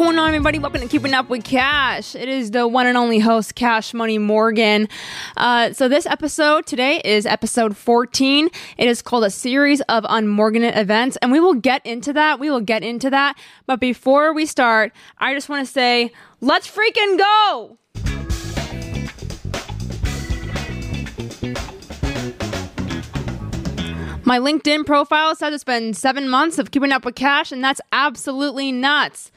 going on, everybody? Welcome to Keeping Up with Kash. It is the one and only host, Kash Money Morgan. Uh, so, this episode today is episode 14. It is called a series of unmorganate events, and we will get into that. We will get into that. But before we start, I just want to say, let's freaking go! My LinkedIn profile says it's been seven months of keeping up with Kash, and that's absolutely nuts.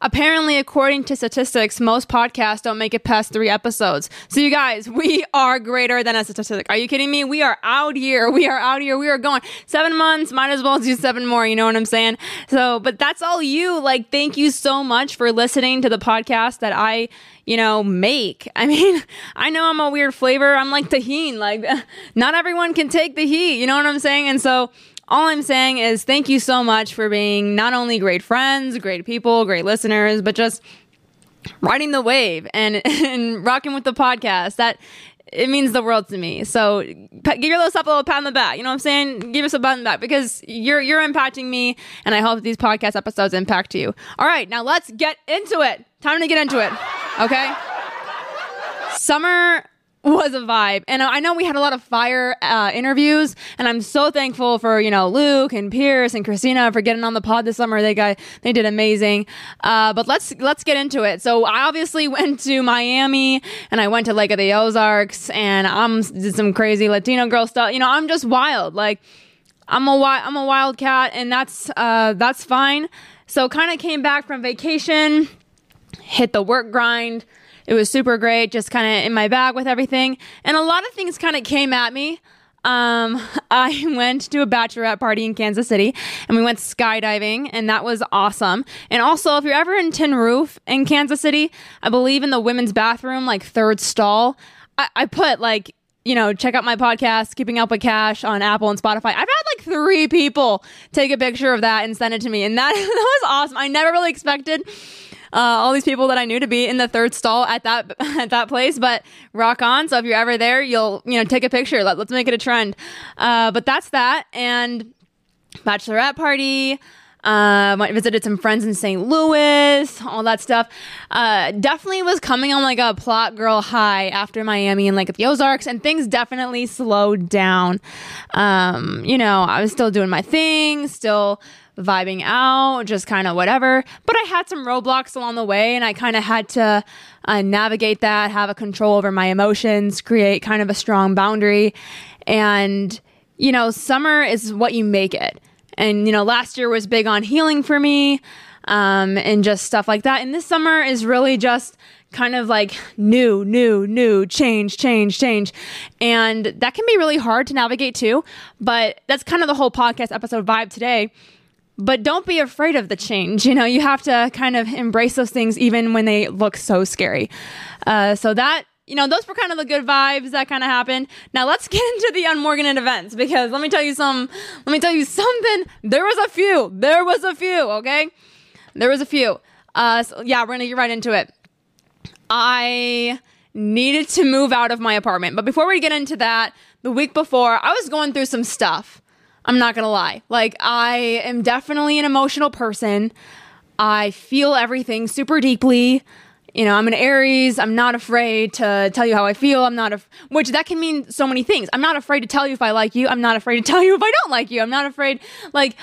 Apparently, according to statistics, most podcasts don't make it past three episodes. So, you guys, we are greater than a statistic. Are you kidding me? We are out here. We are out here. We are going seven months. Might as well do seven more. You know what I'm saying? So, but that's all you. Like, thank you so much for listening to the podcast that I, you know, make. I mean, I know I'm a weird flavor. I'm like Tajín. Like, not everyone can take the heat. You know what I'm saying? And so, all I'm saying is thank you so much for being not only great friends, great people, great listeners, but just riding the wave and, and rocking with the podcast. That it means the world to me. So give yourself a little pat on the back. You know what I'm saying? Give us a pat on the back because you're you're impacting me, and I hope these podcast episodes impact you. All right, now let's get into it. Time to get into it. Okay. Summer was a vibe. And I know we had a lot of fire uh, interviews, and I'm so thankful for you know Luke and Pierce and Christina for getting on the pod this summer. They got they did amazing. Uh, but let's let's get into it. So I obviously went to Miami, and I went to Lake of the Ozarks, and I'm did some crazy Latino girl stuff. You know, I'm just wild. Like I'm a wild I'm a wildcat, and that's uh, that's fine. So kind of came back from vacation, hit the work grind it was super great, just kind of in my bag with everything. And a lot of things kind of came at me. Um, I went to a bachelorette party in Kansas City and we went skydiving and that was awesome. And also, if you're ever in Tin Roof in Kansas City, I believe in the women's bathroom, like third stall, I, I put like, you know, check out my podcast, Keeping Up with Kash on Apple and Spotify. I've had like three people take a picture of that and send it to me. And that, that was awesome. I never really expected uh, all these people that I knew to be in the third stall at that at that place. But rock on! So if you're ever there, you'll you know take a picture. Let, let's make it a trend. Uh, but that's that and bachelorette party. Uh, went visited some friends in St. Louis, all that stuff. Uh, definitely was coming on like a plot girl high after Miami and like the Ozarks, and things definitely slowed down. Um, you know, I was still doing my thing, still vibing out, just kind of whatever. But I had some roadblocks along the way, and I kind of had to uh, navigate that, have a control over my emotions, create kind of a strong boundary. And, you know, summer is what you make it. And, you know, last year was big on healing for me um, and just stuff like that. And this summer is really just kind of like new, new, new, change, change, change. And that can be really hard to navigate too. But that's kind of the whole podcast episode vibe today but don't be afraid of the change. You know, you have to kind of embrace those things even when they look so scary. Uh, so that you know, those were kind of the good vibes that kind of happened. Now let's get into the unmorganate events because let me tell you some. Let me tell you something. There was a few. There was a few. Okay, there was a few. Uh, so yeah, we're gonna get right into it. I needed to move out of my apartment, but before we get into that, the week before, I was going through some stuff. I'm not gonna lie. Like, I am definitely an emotional person. I feel everything super deeply. You know, I'm an Aries. I'm not afraid to tell you how I feel. I'm not, af- which that can mean so many things. I'm not afraid to tell you if I like you. I'm not afraid to tell you if I don't like you. I'm not afraid, like,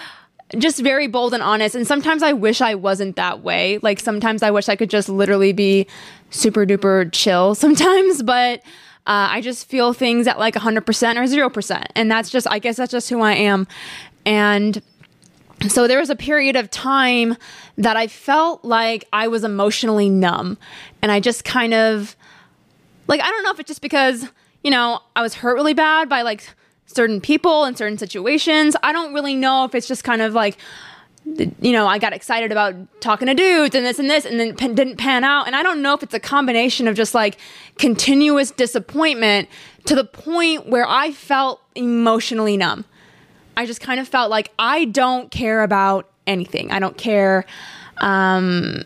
just very bold and honest. And sometimes I wish I wasn't that way. Like, sometimes I wish I could just literally be super duper chill sometimes, but uh, I just feel things at like 100% or 0%. And that's just, I guess that's just who I am. And so there was a period of time that I felt like I was emotionally numb. And I just kind of, like, I don't know if it's just because, you know, I was hurt really bad by like certain people and certain situations. I don't really know if it's just kind of like, you know, I got excited about talking to dudes and this and this, and then didn't pan out. And I don't know if it's a combination of just like continuous disappointment to the point where I felt emotionally numb. I just kind of felt like I don't care about anything. I don't care. Um,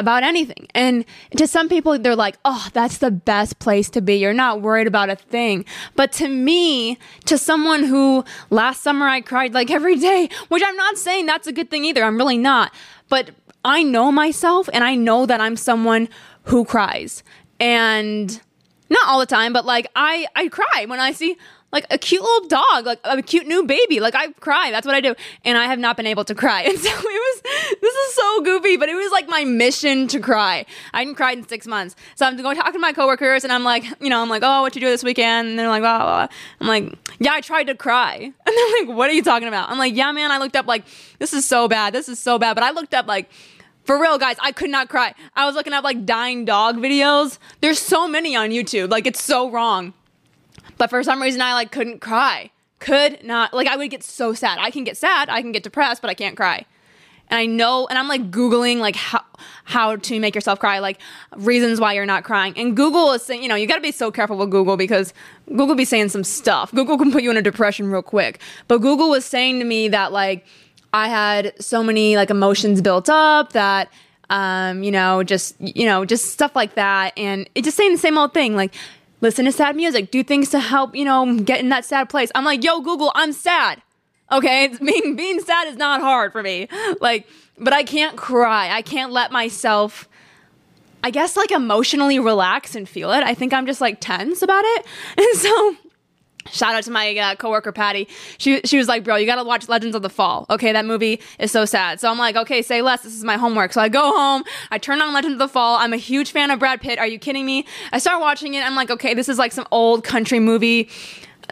about anything. And to some people, they're like, oh, that's the best place to be. You're not worried about a thing. But to me, to someone who last summer I cried like every day, which I'm not saying that's a good thing either. I'm really not. But I know myself and I know that I'm someone who cries. And not all the time, but like I I cry when I see like a cute little dog, like a cute new baby. Like I cry. That's what I do. And I have not been able to cry. And so it was, this is so goofy, but it was like my mission to cry. I hadn't cried in six months. So I'm going talking to my coworkers and I'm like, you know, I'm like, oh, what you do this weekend? And they're like, blah, blah, blah. I'm like, yeah, I tried to cry. And they're like, what are you talking about? I'm like, yeah, man, I looked up like, this is so bad. This is so bad. But I looked up like, for real, guys, I could not cry. I was looking up like dying dog videos. There's so many on YouTube. Like, it's so wrong. But for some reason, I like couldn't cry. Could not, like, I would get so sad. I can get sad, I can get depressed, but I can't cry. And I know, and I'm like Googling like how, how to make yourself cry, like reasons why you're not crying. And Google is saying, you know, you gotta be so careful with Google because Google be saying some stuff. Google can put you in a depression real quick. But Google was saying to me that like I had so many like emotions built up that um, you know, just you know, just stuff like that. And it just saying the same old thing, like listen to sad music, do things to help, you know, get in that sad place. I'm like, yo, Google, I'm sad. Okay, being being sad is not hard for me. Like, but I can't cry. I can't let myself I guess like emotionally relax and feel it. I think I'm just like tense about it. And so Shout out to my uh, coworker Patty. She she was like, "Bro, you gotta watch Legends of the Fall." Okay, that movie is so sad. So I'm like, "Okay, say less. This is my homework." So I go home. I turn on Legends of the Fall. I'm a huge fan of Brad Pitt. Are you kidding me? I start watching it. I'm like, "Okay, this is like some old country movie."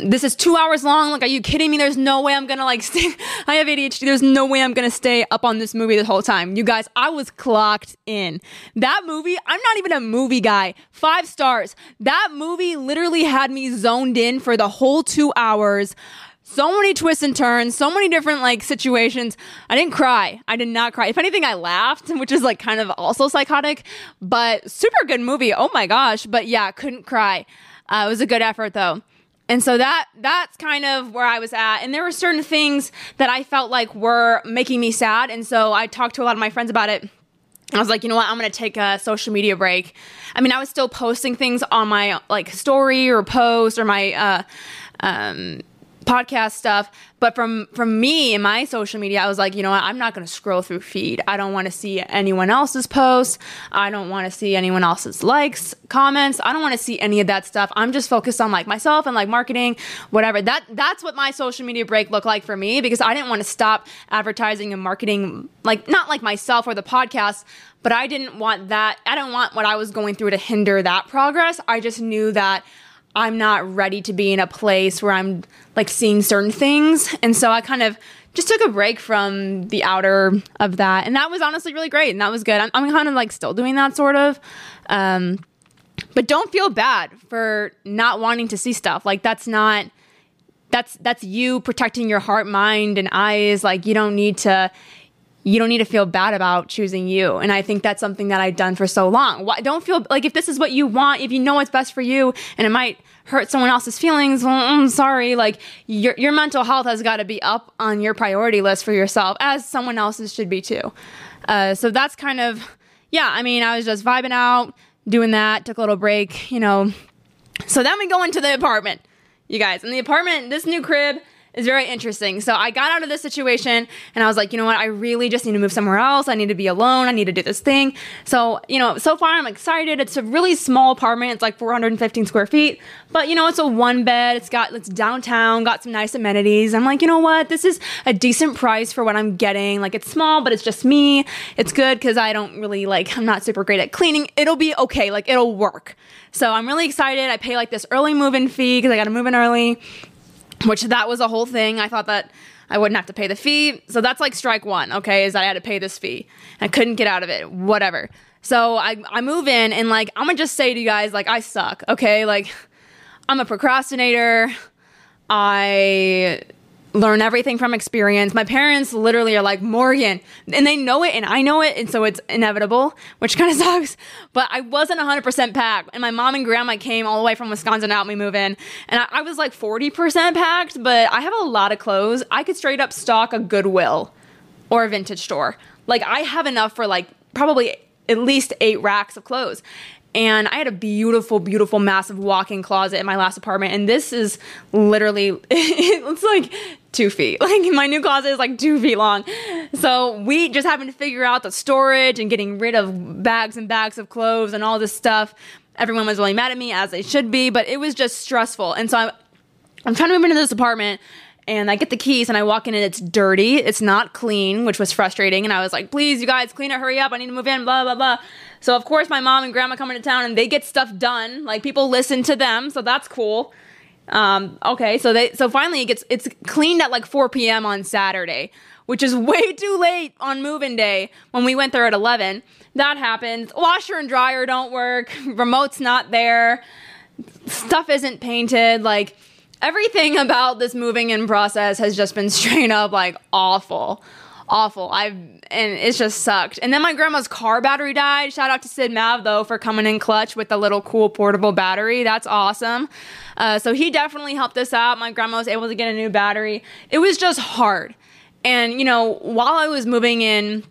This is two hours long. Like, are you kidding me? There's no way I'm gonna like stay. I have ADHD. There's no way I'm gonna stay up on this movie the whole time. You guys, I was clocked in. That movie, I'm not even a movie guy. Five stars. That movie literally had me zoned in for the whole two hours. So many twists and turns, so many different like situations. I didn't cry. I did not cry. If anything, I laughed, which is like kind of also psychotic, but super good movie. Oh my gosh. But yeah, couldn't cry. Uh, it was a good effort though. And so that that's kind of where I was at. And there were certain things that I felt like were making me sad. And so I talked to a lot of my friends about it. I was like, you know what? I'm going to take a social media break. I mean, I was still posting things on my like story or post or my uh, um, podcast stuff. But from from me and my social media, I was like, you know what? I'm not going to scroll through feed. I don't want to see anyone else's posts. I don't want to see anyone else's likes, comments. I don't want to see any of that stuff. I'm just focused on like myself and like marketing, whatever. That that's what my social media break looked like for me because I didn't want to stop advertising and marketing like not like myself or the podcast, but I didn't want that. I don't want what I was going through to hinder that progress. I just knew that I'm not ready to be in a place where I'm like seeing certain things. And so I kind of just took a break from the outer of that. And that was honestly really great. And that was good. I'm, I'm kind of like still doing that sort of. Um, but don't feel bad for not wanting to see stuff. Like that's not that's that's you protecting your heart, mind, and eyes. Like you don't need to you don't need to feel bad about choosing you. And I think that's something that I've done for so long. Why, don't feel like if this is what you want, if you know what's best for you and it might hurt someone else's feelings, well, I'm sorry. Like your, your mental health has got to be up on your priority list for yourself as someone else's should be too. Uh, so that's kind of, yeah, I mean, I was just vibing out, doing that, took a little break, you know. So then we go into the apartment, you guys. In the apartment, this new crib, is very interesting. So I got out of this situation and I was like, you know what? I really just need to move somewhere else. I need to be alone. I need to do this thing. So, you know, so far I'm excited. It's a really small apartment. It's like 415 square feet, but you know, it's a one bed. It's got, it's downtown, got some nice amenities. I'm like, you know what? This is a decent price for what I'm getting. Like it's small, but it's just me. It's good because I don't really like, I'm not super great at cleaning. It'll be okay. Like it'll work. So I'm really excited. I pay like this early move in fee because I got to move in early which that was a whole thing. I thought that I wouldn't have to pay the fee. So that's like strike one, okay, is I had to pay this fee. I couldn't get out of it, whatever. So I, I move in and like, I'm gonna just say to you guys, like, I suck, okay? Like, I'm a procrastinator. I learn everything from experience. My parents literally are like, Morgan, and they know it and I know it. And so it's inevitable, which kind of sucks. But I wasn't 100% packed. And my mom and grandma came all the way from Wisconsin to help me move in. And I, I was like 40% packed, but I have a lot of clothes. I could straight up stock a Goodwill or a vintage store. Like I have enough for like probably at least eight racks of clothes. And I had a beautiful, beautiful, massive walk-in closet in my last apartment, and this is literally it's like two feet. Like my new closet is like two feet long. So we just having to figure out the storage and getting rid of bags and bags of clothes and all this stuff. Everyone was really mad at me, as they should be, but it was just stressful. And so I'm, I'm trying to move into this apartment and I get the keys and I walk in and it's dirty. It's not clean, which was frustrating. And I was like, please, you guys, clean it, hurry up. I need to move in, blah, blah, blah. So, of course, my mom and grandma come into town and they get stuff done. Like, people listen to them. So, that's cool. Um, okay, so they so finally it gets it's cleaned at like 4 p.m. on Saturday, which is way too late on moving day when we went there at 11. That happens. Washer and dryer don't work. Remote's not there. Stuff isn't painted. Like everything about this moving in process has just been straight up like awful. Awful. I've and it's just sucked. And then my grandma's car battery died. Shout out to sid mav though for coming in clutch with the little cool portable battery. That's awesome. Uh, so he definitely helped us out. My grandma was able to get a new battery. It was just hard. And you know while i was moving in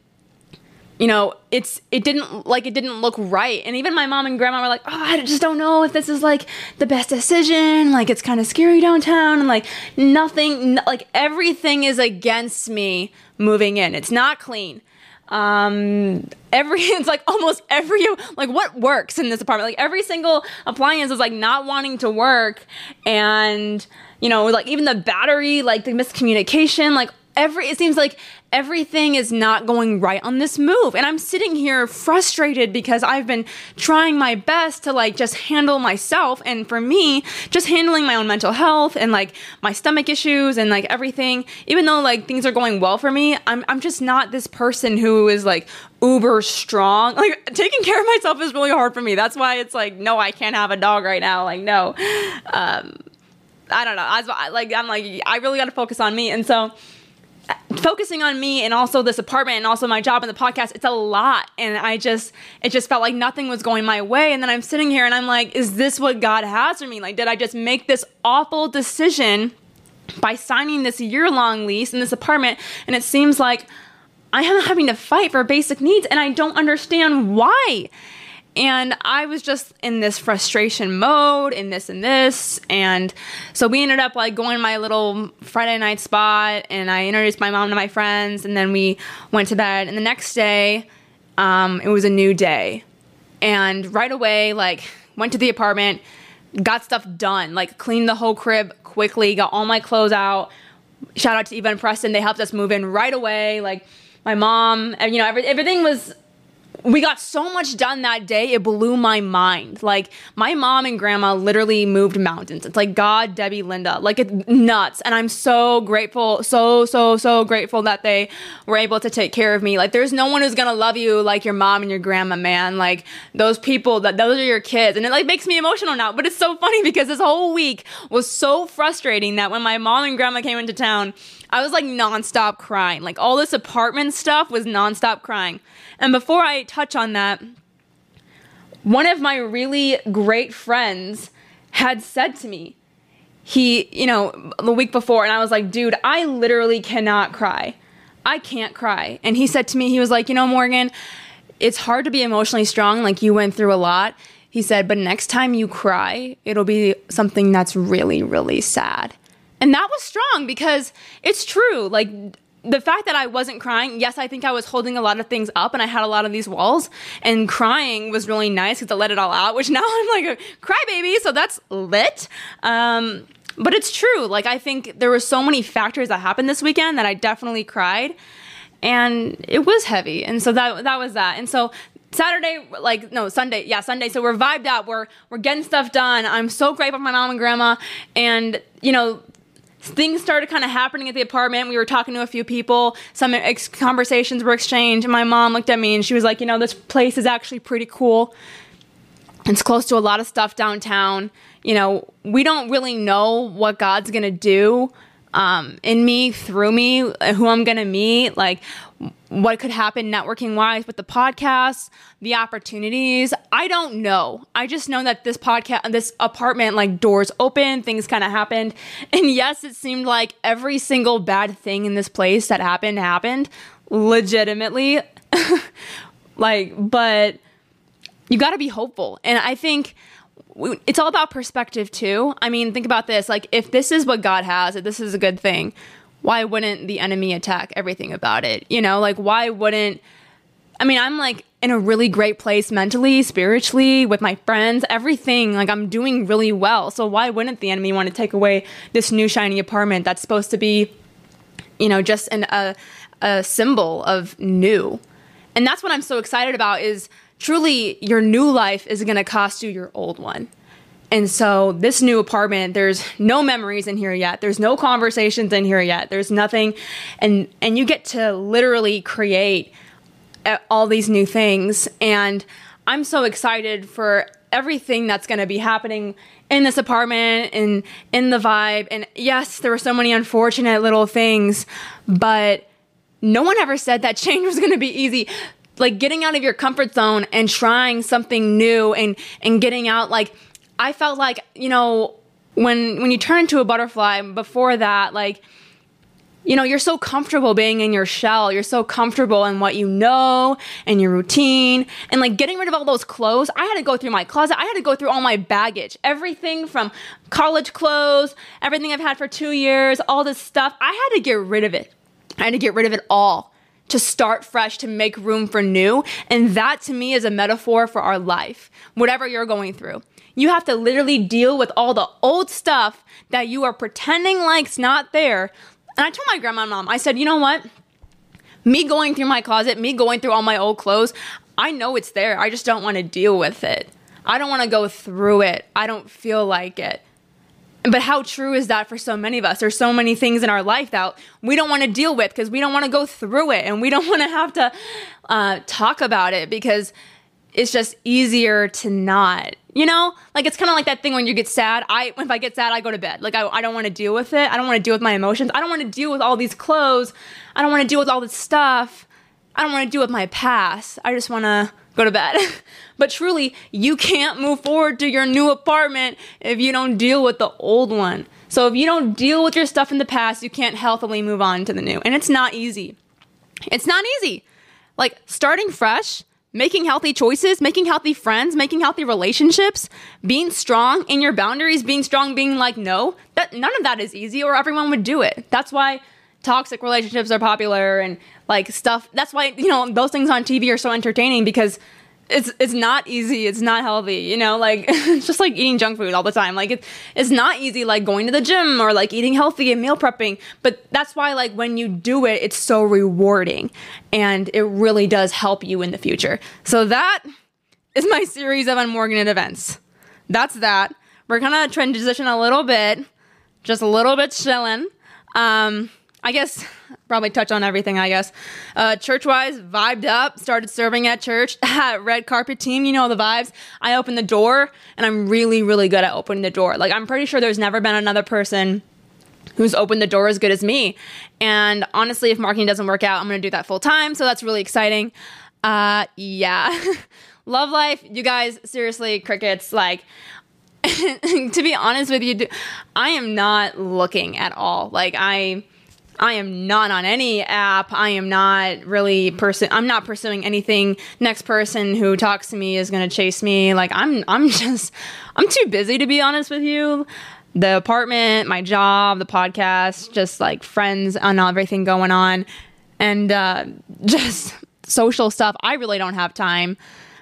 you know, it's it didn't like it didn't look right. And even my mom and grandma were like, "Oh, I just don't know if this is like the best decision. Like it's kind of scary downtown and like nothing like everything is against me moving in. It's not clean. Um every it's like almost every like what works in this apartment? Like every single appliance is like not wanting to work and you know, like even the battery, like the miscommunication, like every it seems like everything is not going right on this move. And i'm sitting here frustrated because i've been trying my best to like just handle myself. And for me just handling my own mental health and like my stomach issues and like everything even though like things are going well for me i'm, I'm just not this person who is like uber strong. Like taking care of myself is really hard for me. That's why it's like no i can't have a dog right now. Like no. Um i don't know. I was, like i'm like i really got to focus on me. And so focusing on me and also this apartment and also my job and the podcast it's a lot. And i just it just felt like nothing was going my way. And then i'm sitting here and i'm like is this what god has for me? Like did i just make this awful decision by signing this year long lease in this apartment? And it seems like i am having to fight for basic needs and i don't understand why and I was just in this frustration mode, in this and this. And so we ended up like going my little Friday night spot and I introduced my mom to my friends and then we went to bed. And the next day, um, it was a new day. And right away, like, went to the apartment, got stuff done, like, cleaned the whole crib quickly, got all my clothes out. Shout out to Eva and Preston. They helped us move in right away. Like, my mom, you know, every, everything was we got so much done that day, it blew my mind. Like, my mom and grandma literally moved mountains. It's like God, Debbie, Linda. Like, it's nuts. And I'm so grateful, so, so, so grateful that they were able to take care of me. Like, there's no one who's gonna love you like your mom and your grandma, man. Like, those people, that those are your kids. And it like makes me emotional now. But it's so funny because this whole week was so frustrating that when my mom and grandma came into town, I was like nonstop crying. Like, all this apartment stuff was nonstop crying. And before I touch on that, one of my really great friends had said to me, he, you know, the week before, and I was like, dude, I literally cannot cry. I can't cry. And he said to me, he was like, you know, Morgan, it's hard to be emotionally strong. Like, you went through a lot. He said, but next time you cry, it'll be something that's really, really sad. And that was strong because it's true. Like, the fact that I wasn't crying, yes, I think I was holding a lot of things up and I had a lot of these walls. And crying was really nice because I let it all out, which now I'm like a crybaby, so that's lit. Um, but it's true. Like I think there were so many factors that happened this weekend that I definitely cried, and it was heavy. And so that that was that. And so Saturday, like no Sunday, yeah Sunday. So we're vibed out. We're we're getting stuff done. I'm so grateful for my mom and grandma, and you know things started kind of happening at the apartment. We were talking to a few people. Some ex- conversations were exchanged. My mom looked at me and she was like, "You know, this place is actually pretty cool. It's close to a lot of stuff downtown. You know, we don't really know what God's gonna do." Um, in me, through me, who I'm gonna meet, like what could happen networking wise with the podcast, the opportunities. I don't know. I just know that this podcast, this apartment, like doors open, things kind of happened. And yes, it seemed like every single bad thing in this place that happened happened legitimately. like, but you got to be hopeful. And I think it's all about perspective too. I mean, think about this. Like, if this is what God has, if this is a good thing, why wouldn't the enemy attack everything about it? You know, like, why wouldn't, I mean, I'm like in a really great place mentally, spiritually, with my friends, everything. Like, I'm doing really well. So, why wouldn't the enemy want to take away this new shiny apartment that's supposed to be, you know, just an, a, a symbol of new? And that's what I'm so excited about is truly your new life is going to cost you your old one. And so this new apartment, there's no memories in here yet. There's no conversations in here yet. There's nothing and and you get to literally create uh, all these new things and I'm so excited for everything that's going to be happening in this apartment and in the vibe. And yes, there were so many unfortunate little things, but no one ever said that change was going to be easy like getting out of your comfort zone and trying something new and and getting out like I felt like, you know, when when you turn into a butterfly before that like you know, you're so comfortable being in your shell. You're so comfortable in what you know and your routine. And like getting rid of all those clothes, I had to go through my closet. I had to go through all my baggage. Everything from college clothes, everything I've had for two years, all this stuff. I had to get rid of it. I had to get rid of it all to start fresh, to make room for new. And that to me is a metaphor for our life, whatever you're going through. You have to literally deal with all the old stuff that you are pretending like's not there. And I told my grandma and mom, I said, you know what? Me going through my closet, me going through all my old clothes, I know it's there. I just don't want to deal with it. I don't want to go through it. I don't feel like it. But how true is that for so many of us? There's so many things in our life that we don't want to deal with because we don't want to go through it and we don't want to have to uh, talk about it because it's just easier to not. You know, like it's kind of like that thing when you get sad. I if I get sad, I go to bed. Like I, I don't want to deal with it. I don't want to deal with my emotions. I don't want to deal with all these clothes. I don't want to deal with all this stuff. I don't want to deal with my past. I just want to go to bed. but truly, you can't move forward to your new apartment if you don't deal with the old one. So if you don't deal with your stuff in the past, you can't healthily move on to the new. And it's not easy. It's not easy. Like starting fresh, making healthy choices, making healthy friends, making healthy relationships, being strong in your boundaries, being strong, being like no, that none of that is easy or everyone would do it. That's why toxic relationships are popular and like stuff. That's why, you know, those things on TV are so entertaining because it's it's not easy. It's not healthy. You know, like it's just like eating junk food all the time. Like it's it's not easy like going to the gym or like eating healthy and meal prepping. But that's why like when you do it, it's so rewarding and it really does help you in the future. So that is my series of unmorganate events. That's that. We're gonna transition a little bit, just a little bit chilling. Um, I guess probably touch on everything. I guess uh, church wise, vibed up. Started serving at church. Red carpet team, you know the vibes. I opened the door, and I'm really, really good at opening the door. Like I'm pretty sure there's never been another person who's opened the door as good as me. And honestly, if marketing doesn't work out, I'm to do that full time. So that's really exciting. Uh, yeah, love life, you guys. Seriously, crickets. Like. to be honest with you, I am not looking at all. Like I I am not on any app. I am not really person. I'm not pursuing anything. Next person who talks to me is going to chase me. Like I'm, I'm just, I'm too busy to be honest with you. The apartment, my job, the podcast, just like friends and everything going on, and uh, just social stuff. I really don't have time,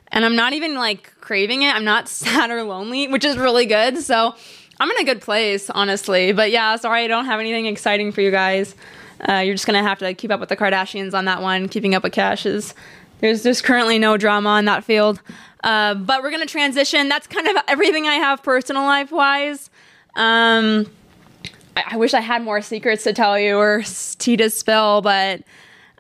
and I'm not even like craving it. I'm not sad or lonely, which is really good. So I'm in a good place, honestly. But yeah, sorry I don't have anything exciting for you guys. Uh, you're just gonna have to keep up with the Kardashians on that one. Keeping up with Kash is there's there's currently no drama in that field. Uh, but we're gonna transition. That's kind of everything I have personal life wise. Um, I, I, wish I had more secrets to tell you or tea to spill, but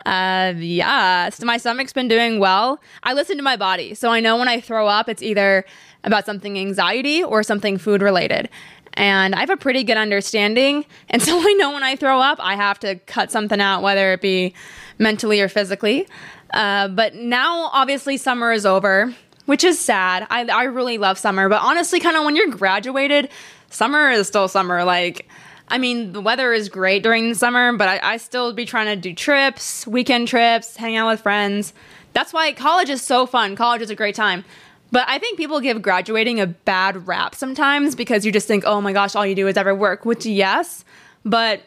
uh, yeah, so my stomach's been doing well. I listen to my body, so I know when I throw up, it's either about something anxiety or something food related. And I have a pretty good understanding. And so I know when I throw up, I have to cut something out, whether it be mentally or physically. Uh, but now, obviously, summer is over, which is sad. I, I really love summer. But honestly, kind of when you're graduated, summer is still summer. Like, I mean, the weather is great during the summer, but I, I still be trying to do trips, weekend trips, hang out with friends. That's why college is so fun. College is a great time. But I think people give graduating a bad rap sometimes because you just think, oh my gosh, all you do is ever work, which, yes, but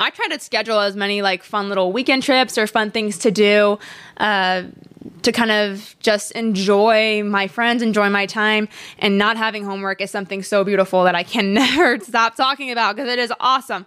I try to schedule as many like fun little weekend trips or fun things to do uh, to kind of just enjoy my friends, enjoy my time, and not having homework is something so beautiful that I can never stop talking about because it is awesome.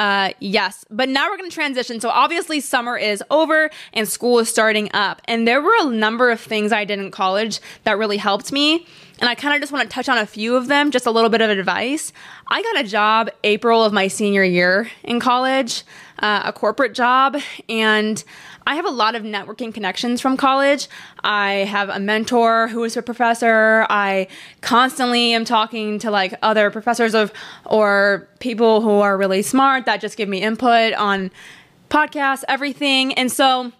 Uh, yes, but now we're going to transition. So obviously, summer is over and school is starting up. And there were a number of things I did in college that really helped me. And I kind of just want to touch on a few of them, just a little bit of advice. I got a job April of my senior year in college, uh, a corporate job, and I have a lot of networking connections from college. I have a mentor who is a professor. I constantly am talking to like other professors of or people who are really smart that just give me input on podcasts, everything. And so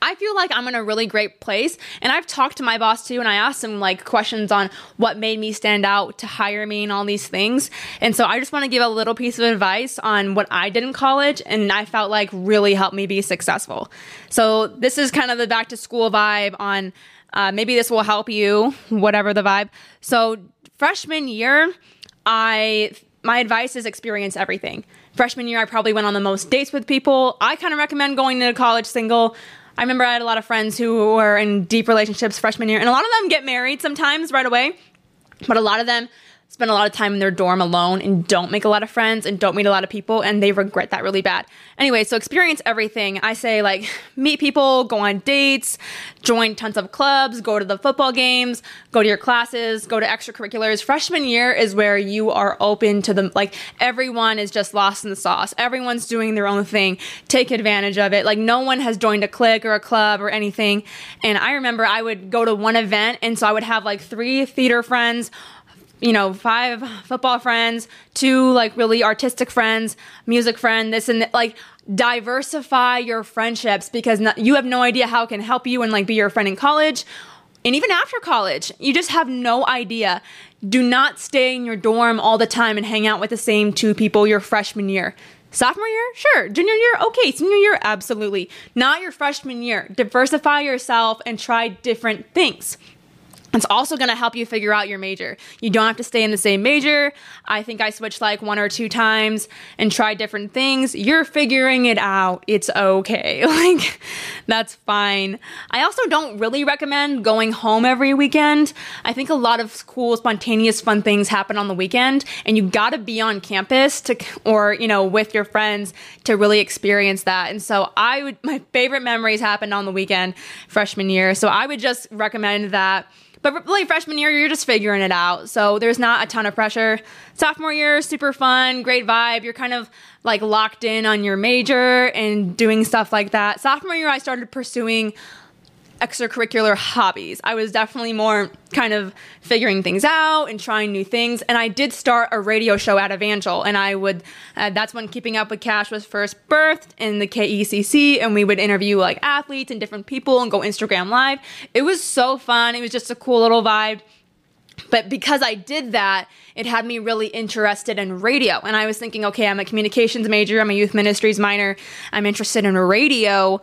I feel like I'm in a really great place. And I've talked to my boss too, and I asked him like questions on what made me stand out to hire me and all these things. And so I just want to give a little piece of advice on what I did in college and I felt like really helped me be successful. So this is kind of the back to school vibe on uh, maybe this will help you, whatever the vibe. So freshman year, I my advice is experience everything. Freshman year, I probably went on the most dates with people. I kind of recommend going to college single. I remember I had a lot of friends who were in deep relationships freshman year, and a lot of them get married sometimes right away, but a lot of them spend a lot of time in their dorm alone and don't make a lot of friends and don't meet a lot of people and they regret that really bad. Anyway, so experience everything. I say like meet people, go on dates, join tons of clubs, go to the football games, go to your classes, go to extracurriculars. Freshman year is where you are open to the Like everyone is just lost in the sauce. Everyone's doing their own thing. Take advantage of it. Like no one has joined a clique or a club or anything. And I remember I would go to one event and so I would have like three theater friends you know, five football friends, two like really artistic friends, music friend, this and that. Like, diversify your friendships because not, you have no idea how it can help you and like be your friend in college and even after college. You just have no idea. Do not stay in your dorm all the time and hang out with the same two people your freshman year. Sophomore year? Sure. Junior year? Okay. Senior year? Absolutely. Not your freshman year. Diversify yourself and try different things. It's also going to help you figure out your major. You don't have to stay in the same major. I think I switched like one or two times and tried different things. You're figuring it out. It's okay. Like, that's fine. I also don't really recommend going home every weekend. I think a lot of cool, spontaneous, fun things happen on the weekend, and you got to be on campus to, or, you know, with your friends to really experience that. And so I would, my favorite memories happened on the weekend freshman year. So I would just recommend that but really, freshman year, you're just figuring it out. So there's not a ton of pressure. Sophomore year, super fun, great vibe. You're kind of like locked in on your major and doing stuff like that. Sophomore year, I started pursuing extracurricular hobbies. I was definitely more kind of figuring things out and trying new things. And I did start a radio show at Evangel, and I would, uh, that's when Keeping Up with Kash was first birthed in the KECC, and we would interview like athletes and different people and go Instagram live. It was so fun. It was just a cool little vibe. But because I did that, it had me really interested in radio. And I was thinking, okay, I'm a communications major, I'm a youth ministries minor, I'm interested in radio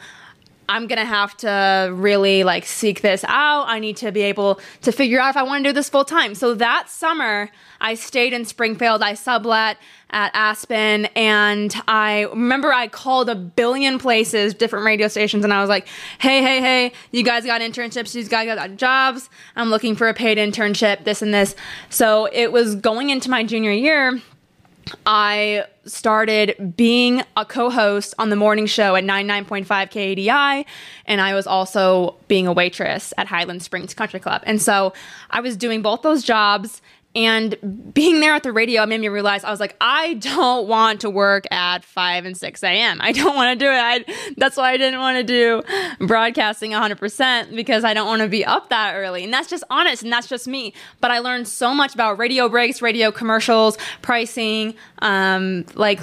I'm gonna have to really like seek this out. I need to be able to figure out if I want to do this full time. So that summer, I stayed in Springfield. I sublet at Aspen, and I remember I called a billion places, different radio stations, and I was like, "Hey, hey, hey, you guys got internships? You guys got jobs? I'm looking for a paid internship. This and this." So it was going into my junior year I started being a co-host on the morning show at 99.5 KADI and I was also being a waitress at Highland Springs Country Club. And so I was doing both those jobs and being there at the radio made me realize I was like, I don't want to work at 5 and 6 a.m. I don't want to do it. I, that's why I didn't want to do broadcasting 100% because I don't want to be up that early. And that's just honest and that's just me. But I learned so much about radio breaks, radio commercials, pricing, um, like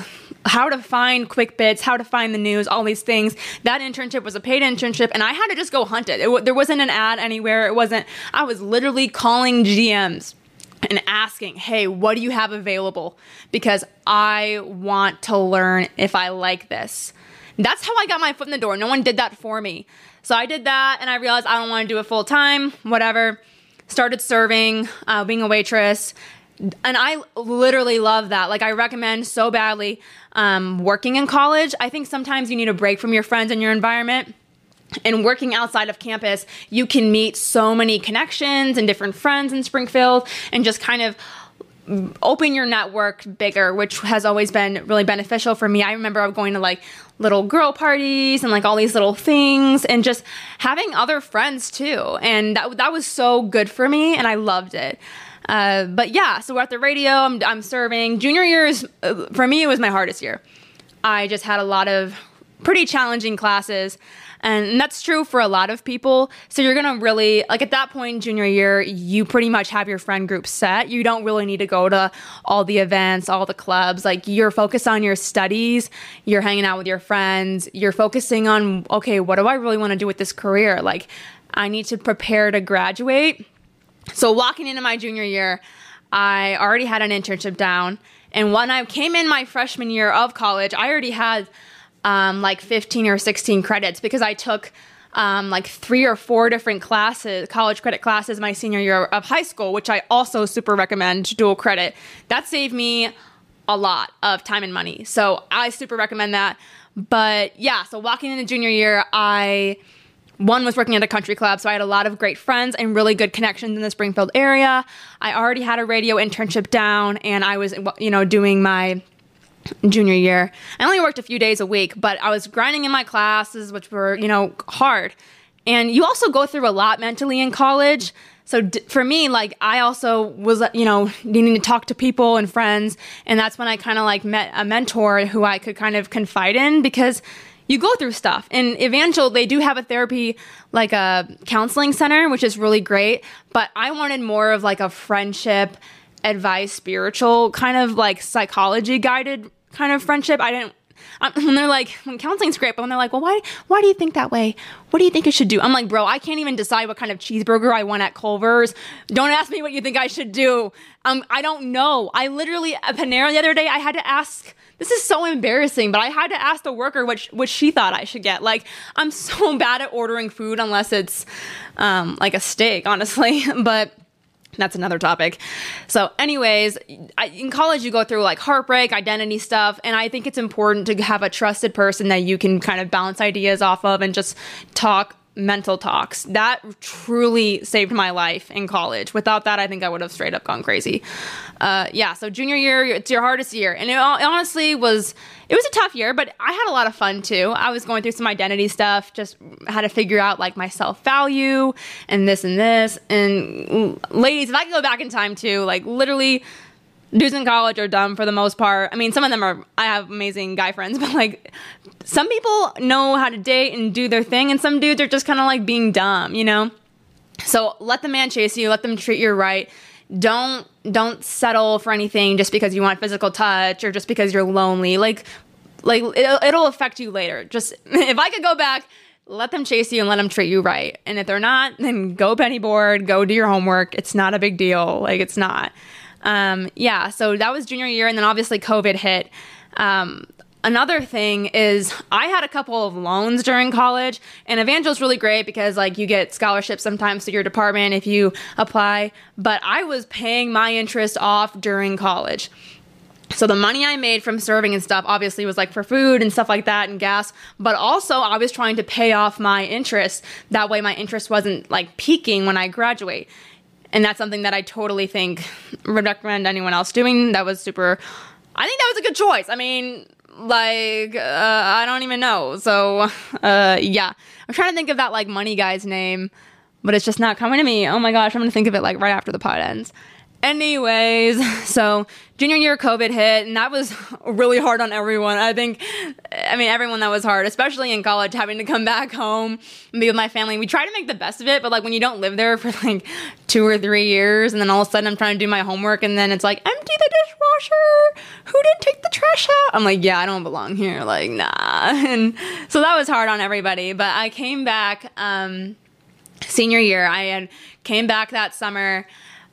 how to find quick bits, how to find the news, all these things. That internship was a paid internship, and I had to just go hunt it. it there wasn't an ad anywhere. It wasn't. I was literally calling GMs and asking, hey, what do you have available? Because I want to learn if I like this. That's how I got my foot in the door. No one did that for me. So I did that and I realized I don't want to do it full time, whatever. Started serving, uh, being a waitress. And I literally love that. Like, I recommend so badly um, working in college. I think sometimes you need a break from your friends and your environment and working outside of campus, you can meet so many connections and different friends in Springfield and just kind of open your network bigger, which has always been really beneficial for me. I remember going to like little girl parties and like all these little things and just having other friends too. And that, that was so good for me and I loved it. Uh, but yeah, so we're at the radio, I'm, I'm serving. Junior year is, uh, for me, it was my hardest year. I just had a lot of pretty challenging classes. And that's true for a lot of people. So you're going to really, like at that point in junior year, you pretty much have your friend group set. You don't really need to go to all the events, all the clubs. Like you're focused on your studies, you're hanging out with your friends, you're focusing on, okay, what do I really want to do with this career? Like I need to prepare to graduate. So walking into my junior year, I already had an internship down. And when I came in my freshman year of college, I already had um, like 15 or 16 credits because I took um, like three or four different classes, college credit classes, my senior year of high school, which I also super recommend dual credit. That saved me a lot of time and money. So I super recommend that. But yeah, so walking into junior year, I one was working at a country club, so I had a lot of great friends and really good connections in the Springfield area. I already had a radio internship down, and I was, you know, doing my junior year. I only worked a few days a week, but I was grinding in my classes, which were, you know, hard. And you also go through a lot mentally in college. So d- for me, like I also was, uh, you know, needing to talk to people and friends, and that's when I kind of like met a mentor who I could kind of confide in because you go through stuff. And Evangel, they do have a therapy, like a counseling center, which is really great. But I wanted more of like a friendship advice, spiritual kind of like psychology guided kind of friendship. I didn't. when they're like, when counseling's great, but when they're like, well, why, why do you think that way? What do you think I should do? I'm like, bro, I can't even decide what kind of cheeseburger I want at Culver's. Don't ask me what you think I should do. Um, I don't know. I literally at Panera the other day, I had to ask. This is so embarrassing, but I had to ask the worker what what she thought I should get. Like, I'm so bad at ordering food unless it's um, like a steak, honestly. but that's another topic. So, anyways, I, in college, you go through like heartbreak, identity stuff, and I think it's important to have a trusted person that you can kind of bounce ideas off of and just talk mental talks. That truly saved my life in college. Without that, I think I would have straight up gone crazy. Uh, yeah, so junior year, it's your hardest year. And it honestly was, it was a tough year, but I had a lot of fun too. I was going through some identity stuff, just had to figure out like my self value and this and this. And ladies, if I could go back in time too, like literally, dudes in college are dumb for the most part. I mean, some of them are, I have amazing guy friends, but like some people know how to date and do their thing, and some dudes are just kind of like being dumb, you know? So let the man chase you, let them treat you right. Don't don't settle for anything just because you want physical touch or just because you're lonely. Like like it'll, it'll affect you later. Just if I could go back, let them chase you and let them treat you right. And if they're not, then go penny board, go do your homework. It's not a big deal. Like it's not. Um, yeah, so that was junior year, and then obviously COVID hit. Um, another thing is I had a couple of loans during college, and Evangel's really great because like you get scholarships sometimes to your department if you apply. But I was paying my interest off during college. So the money I made from serving and stuff obviously was like for food and stuff like that and gas, but also I was trying to pay off my interest. That way my interest wasn't like peaking when I graduate and that's something that I totally think would recommend anyone else doing. That was super. I think that was a good choice. I mean, like uh, I don't even know. So uh, yeah, I'm trying to think of that like money guy's name, but it's just not coming to me. Oh my gosh, I'm gonna think of it like right after the pod ends. Anyways, so junior year COVID hit, and that was really hard on everyone. I think, I mean, everyone that was hard, especially in college, having to come back home and be with my family. We try to make the best of it, but like when you don't live there for like two or three years, and then all of a sudden I'm trying to do my homework, and then it's like, empty the dishwasher. Who didn't take the trash out? I'm like, yeah, I don't belong here. Like, nah. And so that was hard on everybody. But I came back um, senior year. I had came back that summer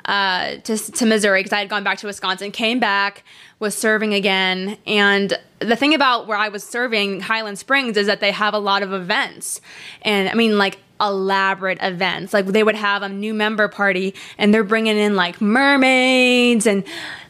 uh, to, to Missouri because I had gone back to Wisconsin, came back, was serving again, and the thing about where I was serving Highland Springs is that they have a lot of events. And I mean, like, elaborate events. Like they would have a new member party and they're bringing in like mermaids and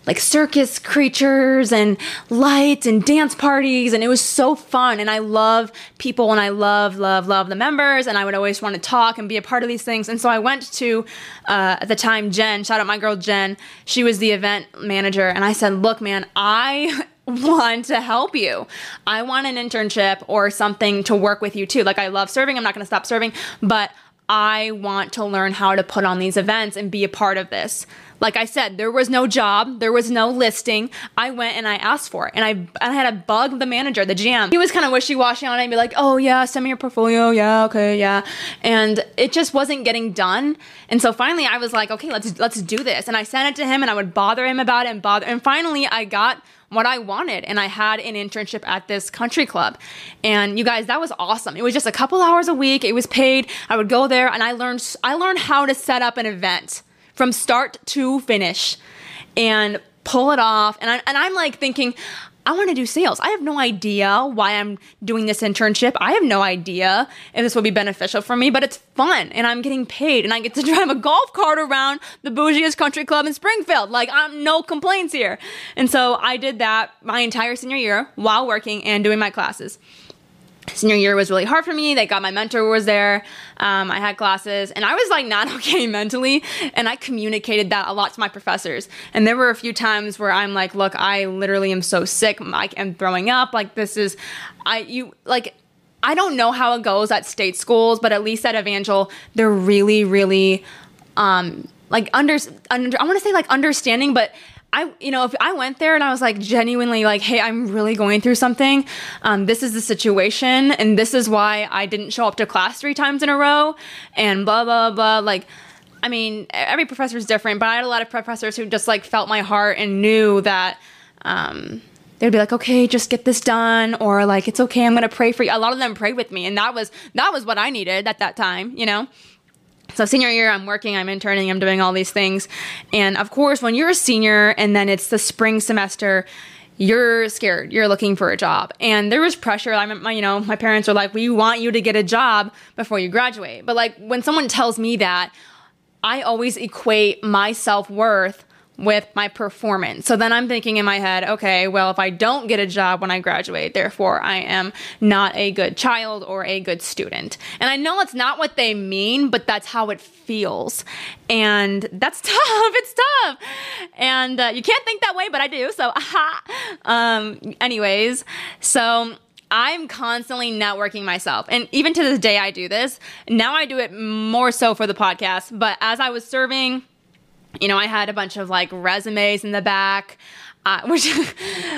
like circus creatures and lights and dance parties and it was so fun. And I love people and I love love love the members and I would always want to talk and be a part of these things. And so I went to uh, at the time Jen shout out my girl Jen. She was the event manager and I said look man I want to help you. I want an internship or something to work with you too. Like I love serving, I'm not going to stop serving, but I want to learn how to put on these events and be a part of this. Like I said, there was no job, there was no listing. I went and I asked for it, and I I had to bug the manager, the GM. He was kind of wishy washy on it, and be like, "Oh yeah, send me your portfolio. Yeah, okay, yeah," and it just wasn't getting done. And so finally, I was like, "Okay, let's let's do this." And I sent it to him, and I would bother him about it and bother. And finally, I got what I wanted. And I had an internship at this country club. And you guys, that was awesome. It was just a couple hours a week. It was paid. I would go there and I learned I learned how to set up an event from start to finish and pull it off. And I, and I'm like thinking, I want to do sales. I have no idea why I'm doing this internship. I have no idea if this will be beneficial for me, but it's fun and I'm getting paid and I get to drive a golf cart around the bougiest country club in Springfield. Like, I'm no complaints here. And so I did that my entire senior year while working and doing my classes senior year was really hard for me. They got my mentor was there. Um, I had classes, and I was like not okay mentally, and I communicated that a lot to my professors. And there were a few times where I'm like, "Look, I literally am so sick. I am throwing up. Like this is, I you like." I don't know how it goes at state schools, but at least at Evangel, they're really, really, um, like under, under I want to say like understanding, but I, you know, if I went there and I was like genuinely like, hey, I'm really going through something. Um, this is the situation, and this is why I didn't show up to class three times in a row, and blah blah blah. Like, I mean, every professor is different, but I had a lot of professors who just like felt my heart and knew that. Um, they'd be like, okay, just get this done, or like, it's okay, I'm gonna pray for you. A lot of them prayed with me, and that was that was what I needed at that time, you know. So senior year, I'm working, I'm interning, I'm doing all these things. And of course, when you're a senior and then it's the spring semester, you're scared. You're looking for a job. And there was pressure. I mean, my, you know, my parents were like, we want you to get a job before you graduate. But like when someone tells me that, I always equate my self-worth with my performance. So then I'm thinking in my head, okay, well, if I don't get a job when I graduate, therefore I am not a good child or a good student. And I know it's not what they mean, but that's how it feels. And that's tough. It's tough. And uh, you can't think that way, but I do. So, aha. Um, anyways, so I'm constantly networking myself. And even to this day, I do this. Now I do it more so for the podcast. But as I was serving, you know, I had a bunch of like resumes in the back. Uh, which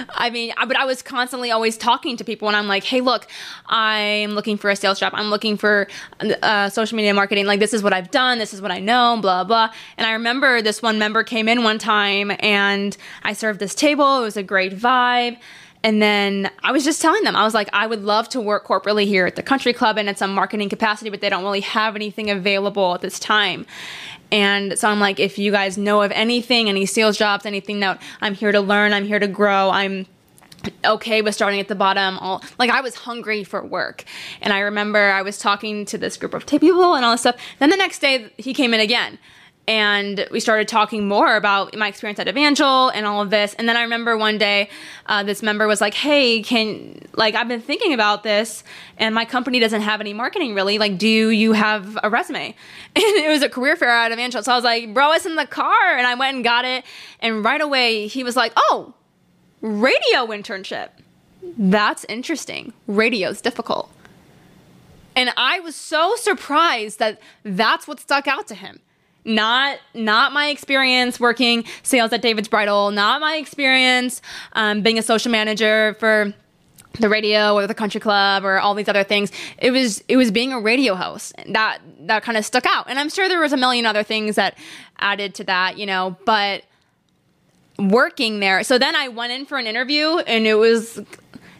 I mean, but I was constantly always talking to people, and I'm like, "Hey, look, I'm looking for a sales job. I'm looking for uh, social media marketing. Like, this is what I've done. This is what I know. Blah blah." And I remember this one member came in one time, and I served this table. It was a great vibe. And then I was just telling them, I was like, I would love to work corporately here at the country club and in some marketing capacity, but they don't really have anything available at this time. And so I'm like, if you guys know of anything, any sales jobs, anything that I'm here to learn, I'm here to grow, I'm okay with starting at the bottom all like i was hungry for work. And i remember i was talking to this group of people and all this stuff. Then the next day he came in again and we started talking more about my experience at Evangel and all of this. And then I remember one day, uh, this member was like, "Hey, can like I've been thinking about this, and my company doesn't have any marketing really. Like, do you have a resume?" And it was a career fair at Evangel, so I was like, "Bro, it's in the car," and I went and got it. And right away, he was like, "Oh, radio internship. That's interesting. Radio's difficult." And I was so surprised that that's what stuck out to him not not my experience working sales at David's Bridal, not my experience um, being a social manager for the radio or the country club or all these other things. It was it was being a radio host that that kind of stuck out, and I'm sure there was a million other things that added to that, you know, but working there. So then I went in for an interview, and it was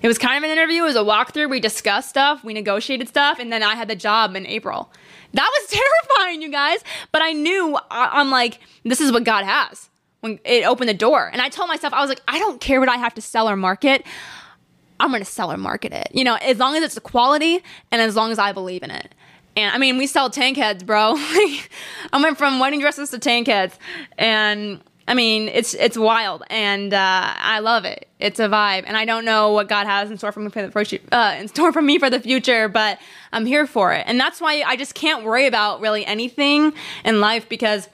it was kind of an interview. It was a walkthrough. We discussed stuff, we negotiated stuff, and then I had the job in April. That was terrifying, you guys. But I knew I'm like, this is what God has when it opened the door. And I told myself, I was like, I don't care what I have to sell or market. I'm going to sell or market it. You know, as long as it's quality and as long as I believe in it. And I mean, we sell tank heads, bro. I went from wedding dresses to tank heads, and I mean, it's it's wild, and uh, I love it. It's a vibe, and I don't know what God has in store for me for the future, uh, in store for me for the future, but I'm here for it, and that's why I just can't worry about really anything in life because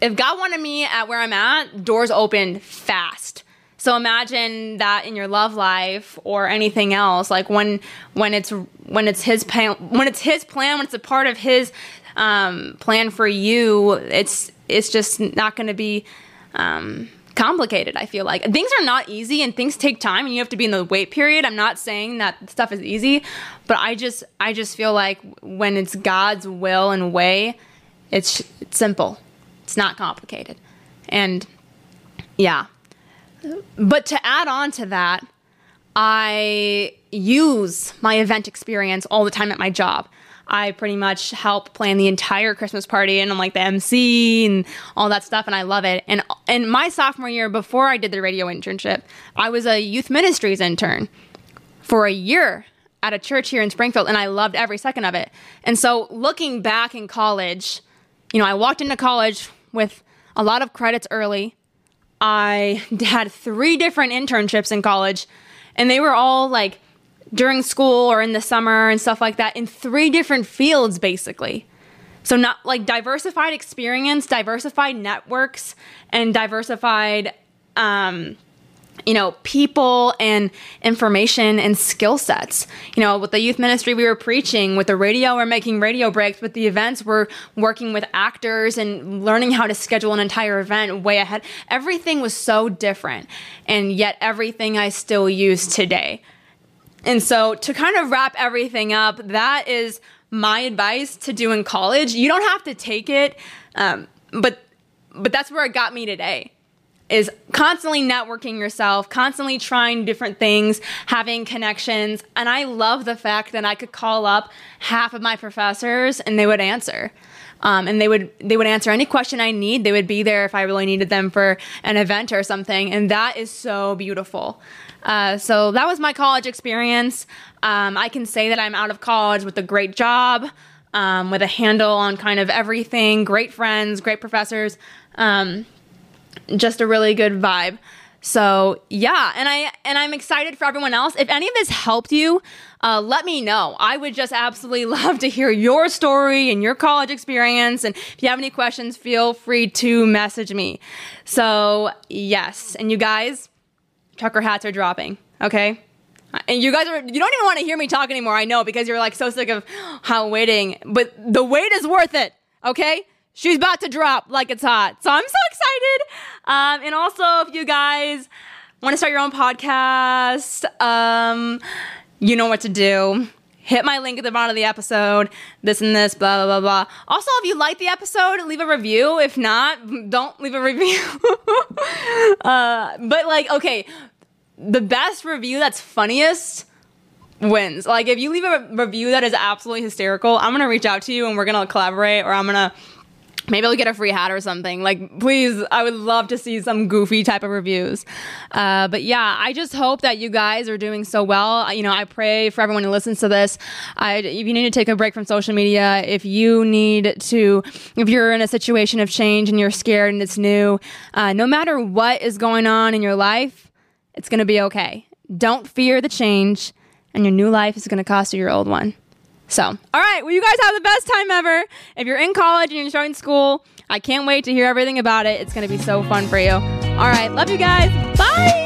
if God wanted me at where I'm at, doors open fast. So imagine that in your love life or anything else, like when when it's when it's his plan, when it's his plan, when it's a part of his um, plan for you, it's it's just not going to be um, complicated. I feel like things are not easy and things take time, and you have to be in the wait period. I'm not saying that stuff is easy, but I just I just feel like when it's God's will and way, it's, it's simple. It's not complicated, and yeah but to add on to that, I use my event experience all the time at my job. I pretty much help plan the entire Christmas party and I'm like the MC and all that stuff and I love it. And in my sophomore year before I did the radio internship, I was a youth ministries intern for a year at a church here in Springfield and I loved every second of it. And so looking back in college, you know, I walked into college with a lot of credits early. I had three different internships in college, and they were all like during school or in the summer and stuff like that in three different fields, basically. So, not like diversified experience, diversified networks, and diversified um, you know, people and information and skill sets. You know, with the youth ministry, we were preaching. With the radio, we're making radio breaks. With the events, we're working with actors and learning how to schedule an entire event way ahead. Everything was so different, and yet everything I still use today. And so, to kind of wrap everything up, that is my advice to do in college. You don't have to take it, um, but but that's where it got me today is constantly networking yourself, constantly trying different things, having connections. And I love the fact that I could call up half of my professors and they would answer. Um, and they would they would answer any question I need. They would be there if I really needed them for an event or something, and that is so beautiful. Uh, so that was my college experience. Um, I can say that I'm out of college with a great job, um, with a handle on kind of everything, great friends, great professors. Um, just a really good vibe. So yeah, and I and I'm excited for everyone else. If any of this helped you, uh, let me know. I would just absolutely love to hear your story and your college experience. And if you have any questions, feel free to message me. So yes, and you guys, trucker hats are dropping. Okay. And you guys are, you don't even want to hear me talk anymore. I know because you're like so sick of how waiting, but the wait is worth it. Okay. She's about to drop like it's hot. So I'm so excited. Um, and also, if you guys want to start your own podcast, um, you know what to do. Hit my link at the bottom of the episode, this and this, blah, blah, blah, blah. Also, if you like the episode, leave a review. If not, don't leave a review. uh, but, like, okay, the best review that's funniest wins. Like, if you leave a review that is absolutely hysterical, I'm to reach out to you and we're to collaborate or I'm to maybe I'll get a free hat or something. Like, please, I would love to see some goofy type of reviews. Uh, but yeah, I just hope that you guys are doing so well. You know, I pray for everyone who listens to this. I, if you need to take a break from social media, if you need to, if you're in a situation of change and you're scared and it's new, uh, no matter what is going on in your life, it's going to be okay. Don't fear the change, and your new life is going to cost you your old one. So, all right. Well, you guys have the best time ever. If you're in college and you're starting school, I can't wait to hear everything about it. It's going to be so fun for you. All right. Love you guys. Bye.